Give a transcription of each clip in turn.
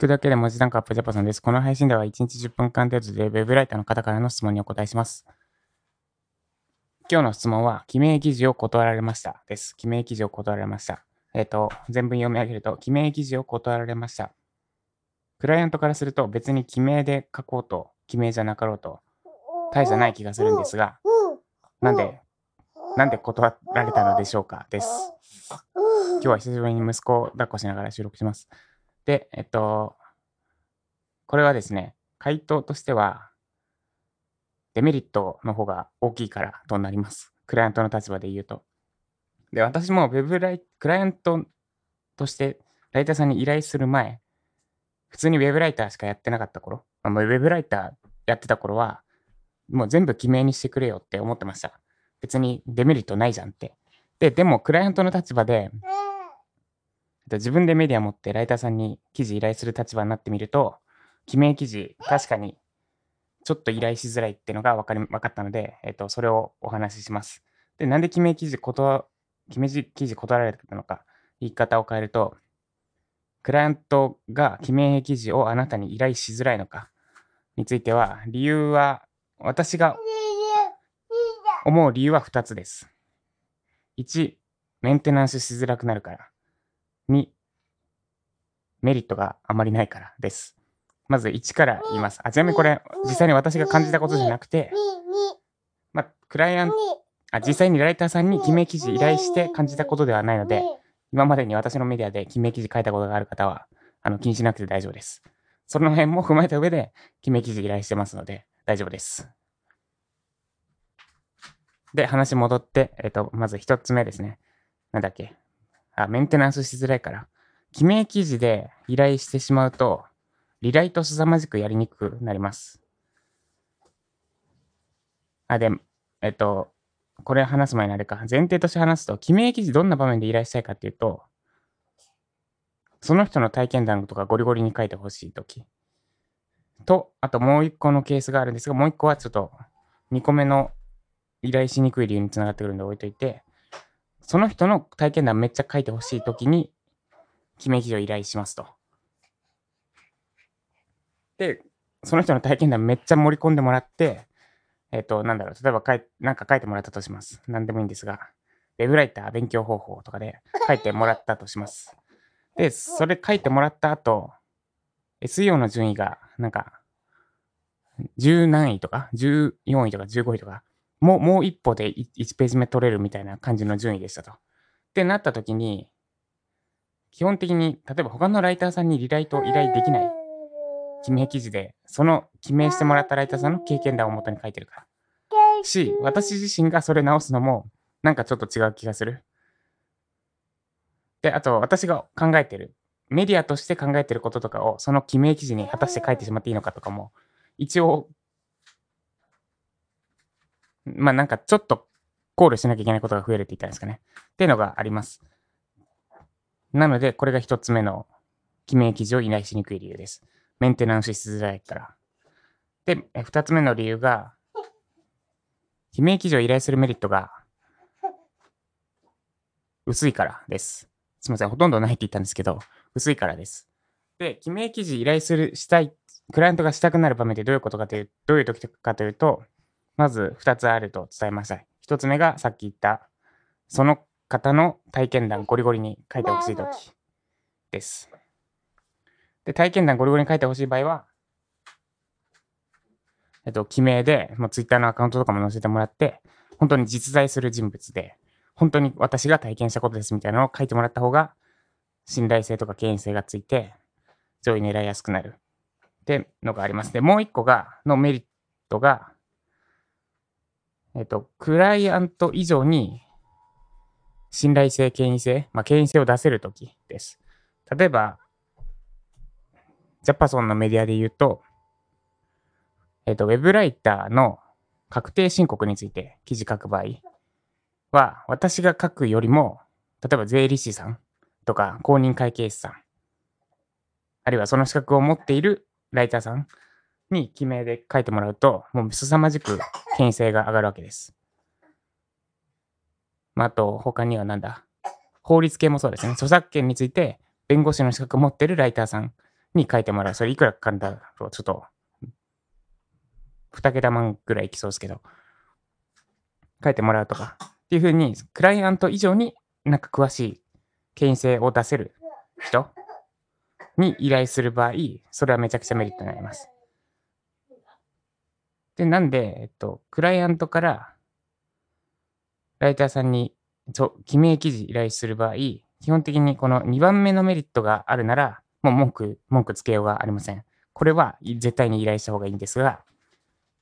くだけで文字単価アップジャパソンです。この配信では1日10分間程度で Web ライターの方からの質問にお答えします。今日の質問は、記名記事を断られました。です。記名記事を断られました。えっ、と、全文読み上げると、記名記事を断られました。クライアントからすると別に記名で書こうと、記名じゃなかろうと、大差ない気がするんですが、なんで、なんで断られたのでしょうか？です。今日は久しぶりに息子を抱っこしながら収録します。で、えっと、これはですね、回答としては、デメリットの方が大きいからとなります。クライアントの立場で言うと。で、私も Web ライ、クライアントとしてライターさんに依頼する前、普通に Web ライターしかやってなかった頃、まあ、Web ライターやってた頃は、もう全部記名にしてくれよって思ってました。別にデメリットないじゃんって。で、でもクライアントの立場で、自分でメディア持ってライターさんに記事依頼する立場になってみると、記名記事、確かにちょっと依頼しづらいっていうのが分かり分かったので、えっと、それをお話しします。で、なんで記名記事断、記名記事断られたのか、言い方を変えると、クライアントが記名記事をあなたに依頼しづらいのかについては、理由は、私が思う理由は2つです。1、メンテナンスしづらくなるから。2、メリットがあまりないからです。まず1から言います。あ、ちなみにこれ、実際に私が感じたことじゃなくて、まあ、クライアント、あ、実際にライターさんに記名記事依頼して感じたことではないので、今までに私のメディアで記名記事書いたことがある方は、あの、気にしなくて大丈夫です。その辺も踏まえた上で、記名記事依頼してますので、大丈夫です。で、話戻って、えっ、と、まず一つ目ですね。なんだっけ。あ、メンテナンスしづらいから。記名記事で依頼してしまうと、リライト凄まじくやりにくくなります。あ、で、えっと、これ話す前にあれか。前提として話すと、記名記事どんな場面で依頼したいかっていうと、その人の体験談とかゴリゴリに書いてほしいとき。と、あともう一個のケースがあるんですが、もう一個はちょっと2個目の依頼しにくい理由につながってくるんで置いといて、その人の体験談めっちゃ書いてほしいときに、記名記事を依頼しますと。で、その人の体験談めっちゃ盛り込んでもらって、えっ、と、なんだろう、例えば書い、なんか書いてもらったとします。なんでもいいんですが、ウェブライター勉強方法とかで書いてもらったとします。で、それ書いてもらった後、SEO の順位が、なんか、10何位とか、14位とか15位とか、もう、もう一歩で1ページ目取れるみたいな感じの順位でしたと。ってなった時に、基本的に、例えば他のライターさんにリライトを依頼できない記名記事で、その記名してもらったライターさんの経験談を元に書いてるから。し、私自身がそれ直すのも、なんかちょっと違う気がする。で、あと、私が考えてる、メディアとして考えてることとかを、その記名記事に果たして書いてしまっていいのかとかも、一応、まあなんかちょっと考慮しなきゃいけないことが増えるって言ったんですかね。っていうのがあります。なので、これが一つ目の記名記事を依頼しにくい理由です。メンテナンスしづらいから。で、二つ目の理由が、記名記事を依頼するメリットが薄いからです。すみません、ほとんどないって言ったんですけど、薄いからです。で、記名記事依頼する、したい、クライアントがしたくなる場面ってどういうことかという、どういう時かというと、まず2つあると伝えました。1つ目がさっき言った、その方の体験談ゴリゴリに書いてほしいときです。で、体験談ゴリゴリに書いてほしい場合は、えっと、記名で、もう Twitter のアカウントとかも載せてもらって、本当に実在する人物で、本当に私が体験したことですみたいなのを書いてもらった方が、信頼性とか権威性がついて、上位狙いやすくなる。ってのがあります。で、もう一個が、のメリットが、えっと、クライアント以上に信頼性、権威性、まあ、権威性を出せるときです。例えば、ジャパソンのメディアで言うと、えっと、ウェブライターの確定申告について記事書く場合は、私が書くよりも、例えば税理士さんとか公認会計士さん、あるいはその資格を持っているライターさんに記名で書いてもらうと、もう凄まじく権威性が上がるわけです。まあ、あと、他にはなんだ、法律系もそうですね。著作権について弁護士の資格を持ってるライターさんに書いてもらう。それいくらかかるんだろう？ちょっと、2桁万ぐらいいきそうですけど、書いてもらうとか。っていうふうに、クライアント以上になんか詳しい権威性を出せる人に依頼する場合、それはめちゃくちゃメリットになります。で、なんで、えっと、クライアントからライターさんにそう記名記事依頼する場合、基本的にこの2番目のメリットがあるなら、もう文句、文句つけようがありません。これは絶対に依頼した方がいいんですが、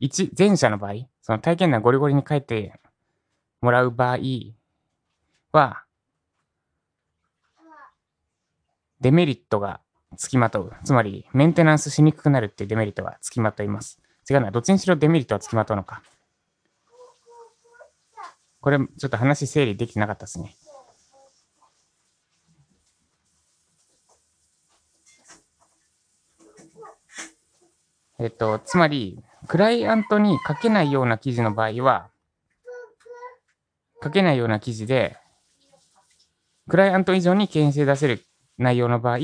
1、前者の場合、その体験談ゴリゴリに書いてもらう場合は、デメリットがつきまとう。つまり、メンテナンスしにくくなるっていうデメリットがつきまといます。違うな。どっちにしろデメリットはつきまとうのか。これ、ちょっと話整理できてなかったですね。えっと、つまり、クライアントに書けないような記事の場合は、書けないような記事で、クライアント以上に権威性出せる内容の場合、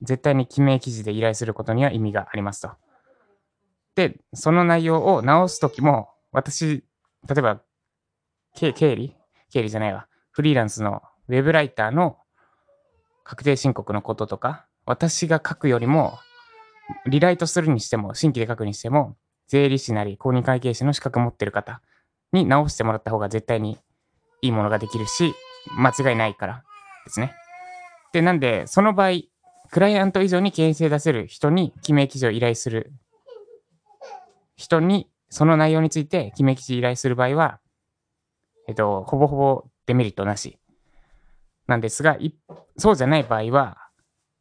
絶対に記名記事で依頼することには意味がありますと。で、その内容を直すときも、私、例えば、経理？経理じゃないわ。フリーランスのウェブライターの確定申告のこととか、私が書くよりも、リライトするにしても、新規で書くにしても、税理士なり公認会計士の資格持ってる方に直してもらった方が絶対にいいものができるし、間違いないからですね。で、なんで、その場合、クライアント以上に権威性出せる人に記名記事を依頼する人に、その内容について記名記事依頼する場合は、えっと、ほぼほぼデメリットなし。なんですが、そうじゃない場合は、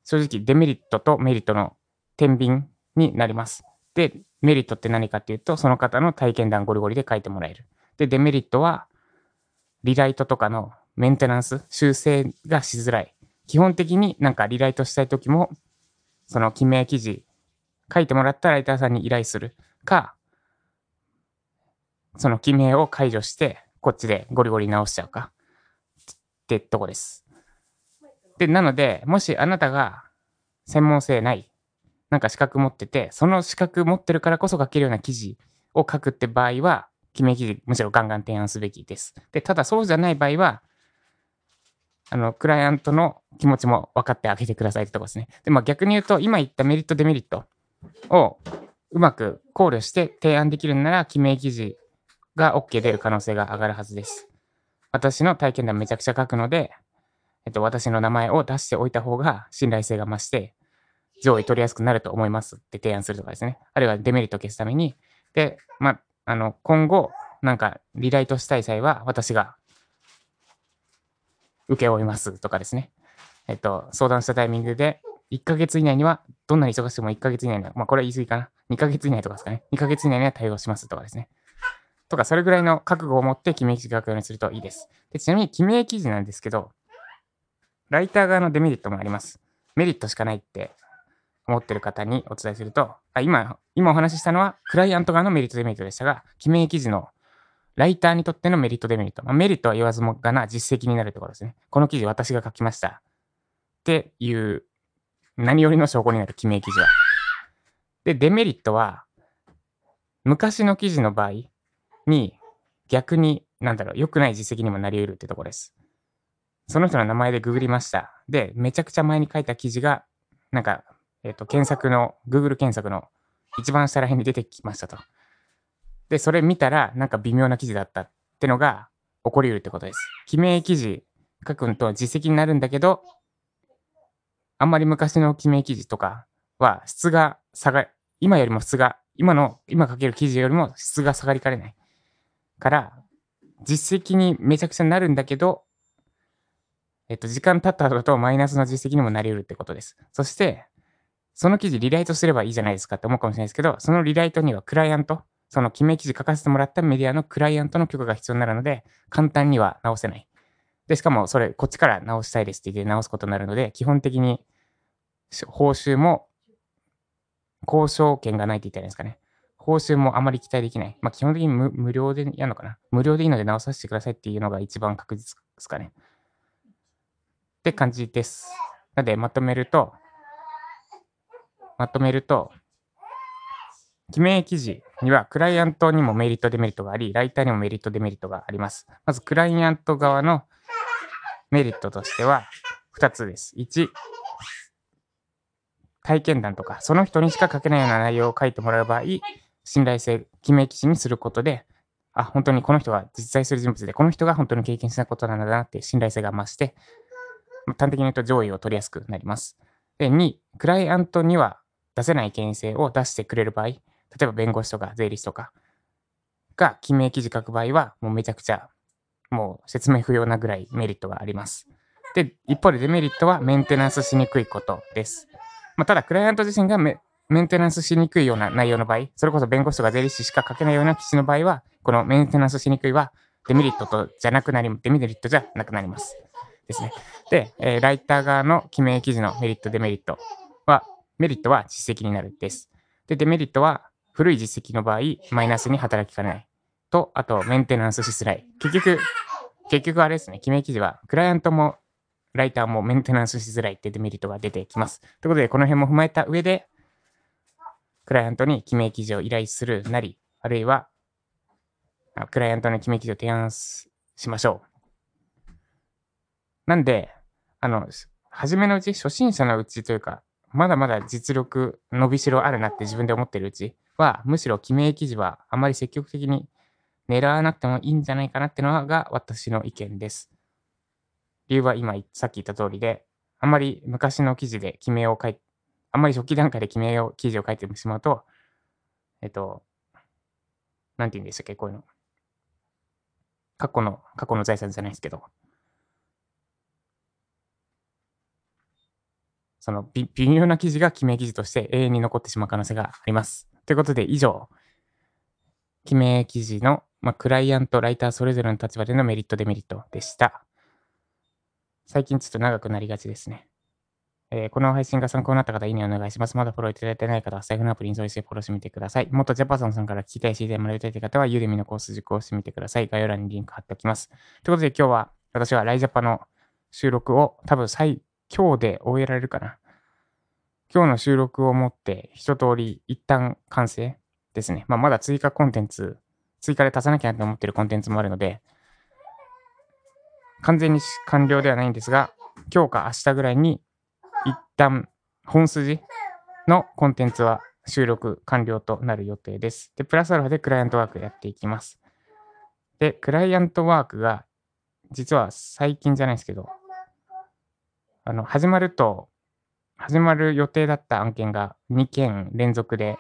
正直デメリットとメリットの天秤になります。で、メリットって何かっていうと、その方の体験談ゴリゴリで書いてもらえる。で、デメリットは、リライトとかのメンテナンス、修正がしづらい。基本的になんかリライトしたいときも、その記名記事書いてもらったライターさんに依頼するか、その記名を解除して、こっちでゴリゴリ直しちゃうか。ってとこです。で、なので、もしあなたが専門性ない、なんか資格持ってて、その資格持ってるからこそ書けるような記事を書くって場合は、記名記事、むしろガンガン提案すべきです。で、ただそうじゃない場合は、あの、クライアントの気持ちも分かってあげてくださいってとこですね。で、まあ逆に言うと、今言ったメリット、デメリットをうまく考慮して提案できるなら、記名記事が OK 出る可能性が上がるはずです。私の体験談めちゃくちゃ書くので、えっと、私の名前を出しておいた方が信頼性が増して、上位取りやすくなると思いますって提案するとかですね。あるいはデメリットを消すために、で、まあ、あの、今後、なんか、リライトしたい際は、私が、受け負いますとかですね。えっと、相談したタイミングで、1ヶ月以内には、どんなに忙しくても1ヶ月以内には、まあ、これは言い過ぎかな。2ヶ月以内とかですかね。2ヶ月以内には対応しますとかですね。とか、それぐらいの覚悟を持って記名記事書くようにするといいです。でちなみに、記名記事なんですけど、ライター側のデメリットもあります。メリットしかないって思ってる方にお伝えすると、あ今、今お話ししたのは、クライアント側のメリットデメリットでしたが、記名記事のライターにとってのメリットデメリット。まあ、メリットは言わずもがな実績になるところですね。この記事私が書きました。っていう何よりの証拠になる記名記事は。で、デメリットは、昔の記事の場合に逆に、なんだろう、良くない実績にもなり得るってところです。その人の名前でググりました。で、めちゃくちゃ前に書いた記事が、なんか、えっ、ー、と、検索の、Google 検索の一番下ら辺に出てきましたと。で、それ見たら、なんか微妙な記事だったってのが起こり得るってことです。記名記事書くんと実績になるんだけど、あんまり昔の記名記事とかは質が下が、今よりも質が、今の、今書ける記事よりも質が下がりかねない。から、実績にめちゃくちゃなるんだけど、えっと、時間経った後とマイナスの実績にもなり得るってことです。そして、その記事リライトすればいいじゃないですかって思うかもしれないですけど、そのリライトにはクライアント、その記名記事書かせてもらったメディアのクライアントの許可が必要になるので、簡単には直せない。で、しかもそれ、こっちから直したいですって言って直すことになるので、基本的に報酬も交渉権がないって言ったらいいんですかね。報酬もあまり期待できない。まあ、基本的に無料でやるのかな。無料でいいので直させてくださいっていうのが一番確実ですかね。って感じです。なので、まとめると、まとめると、記名記事にはクライアントにもメリット、デメリットがあり、ライターにもメリット、デメリットがあります。まず、クライアント側のメリットとしては2つです。1、体験談とか、その人にしか書けないような内容を書いてもらう場合、信頼性、記名記事にすることで、あ、本当にこの人は実在する人物で、この人が本当に経験したことなんだなっていう信頼性が増して、端的に言うと上位を取りやすくなります。で、2、クライアントには出せない権威性を出してくれる場合、例えば弁護士とか税理士とかが記名記事書く場合は、もうめちゃくちゃ、もう説明不要なぐらいメリットがあります。で、一方でデメリットはメンテナンスしにくいことです。まあ、ただ、クライアント自身がメンテナンスしにくいような内容の場合、それこそ弁護士とか税理士しか書けないような記事の場合は、このメンテナンスしにくいはデメリットとじゃなくなり、デメリットじゃなくなります。ですね。で、えー、ライター側の記名記事のメリット、デメリットは、メリットは実績になるです。で、デメリットは古い実績の場合、マイナスに働きかねない。と、あと、メンテナンスしづらい。結局、結局あれですね、記名記事は、クライアントもライターもメンテナンスしづらいってデメリットが出てきます。ということで、この辺も踏まえた上で、クライアントに記名記事を依頼するなり、あるいは、クライアントの記名記事を提案しましょう。なんで、あの、初めのうち、初心者のうちというか、まだまだ実力、伸びしろあるなって自分で思ってるうちは、むしろ記名記事はあまり積極的に狙わなくてもいいんじゃないかなってのが私の意見です。理由は今、さっき言った通りで、あんまり昔の記事で記名を書いてあんまり初期段階で記名を、記事を書いてしまうと、えっと、なんて言うんでしたっけ、こういうの。過去の、過去の財産じゃないですけど、その微妙な記事が記名記事として永遠に残ってしまう可能性があります。ということで、以上、記名記事の、まあ、クライアント、ライターそれぞれの立場でのメリット、デメリットでした。最近ちょっと長くなりがちですね。えー、この配信が参考になった方、いいねお願いします。まだフォローいただいてない方は、財布のアプリにインストールしてフォローしてみてください。もっとジャパソンさんから聞きたい、知りたい、学びたいという方は、ユーデミのコース受講してみてください。概要欄にリンク貼っておきます。ということで、今日は、私はライジャパの収録を多分最、今日で終えられるかな。今日の収録をもって一通り一旦完成ですね。まあ、まだ追加コンテンツ、追加で足さなきゃなと思ってるコンテンツもあるので、完全に完了ではないんですが、今日か明日ぐらいに一旦本筋のコンテンツは収録完了となる予定です。で、プラスアルファでクライアントワークやっていきます。で、クライアントワークが実は最近じゃないですけど、あの、始まると始まる予定だった案件が2件連続で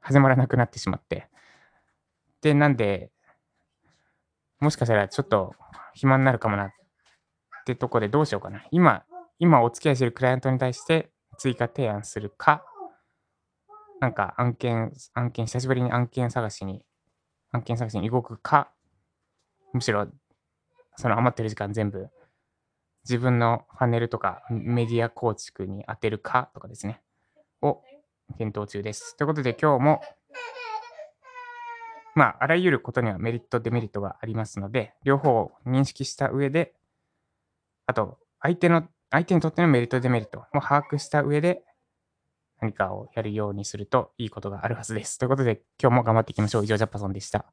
始まらなくなってしまって。で、なんで、もしかしたらちょっと暇になるかもなってとこでどうしようかな。今、今お付き合いしてるクライアントに対して追加提案するか、なんか案件、案件、久しぶりに案件探しに、案件探しに動くか、むしろ、その余ってる時間全部自分のパネルとかメディア構築に当てるかとかですね、を検討中です。ということで今日も、まあ、あらゆることにはメリット、デメリットがありますので、両方を認識した上で、あと、相手の、相手にとってのメリット、デメリットも把握した上で、何かをやるようにするといいことがあるはずです。ということで、今日も頑張っていきましょう。以上、ジャパソンでした。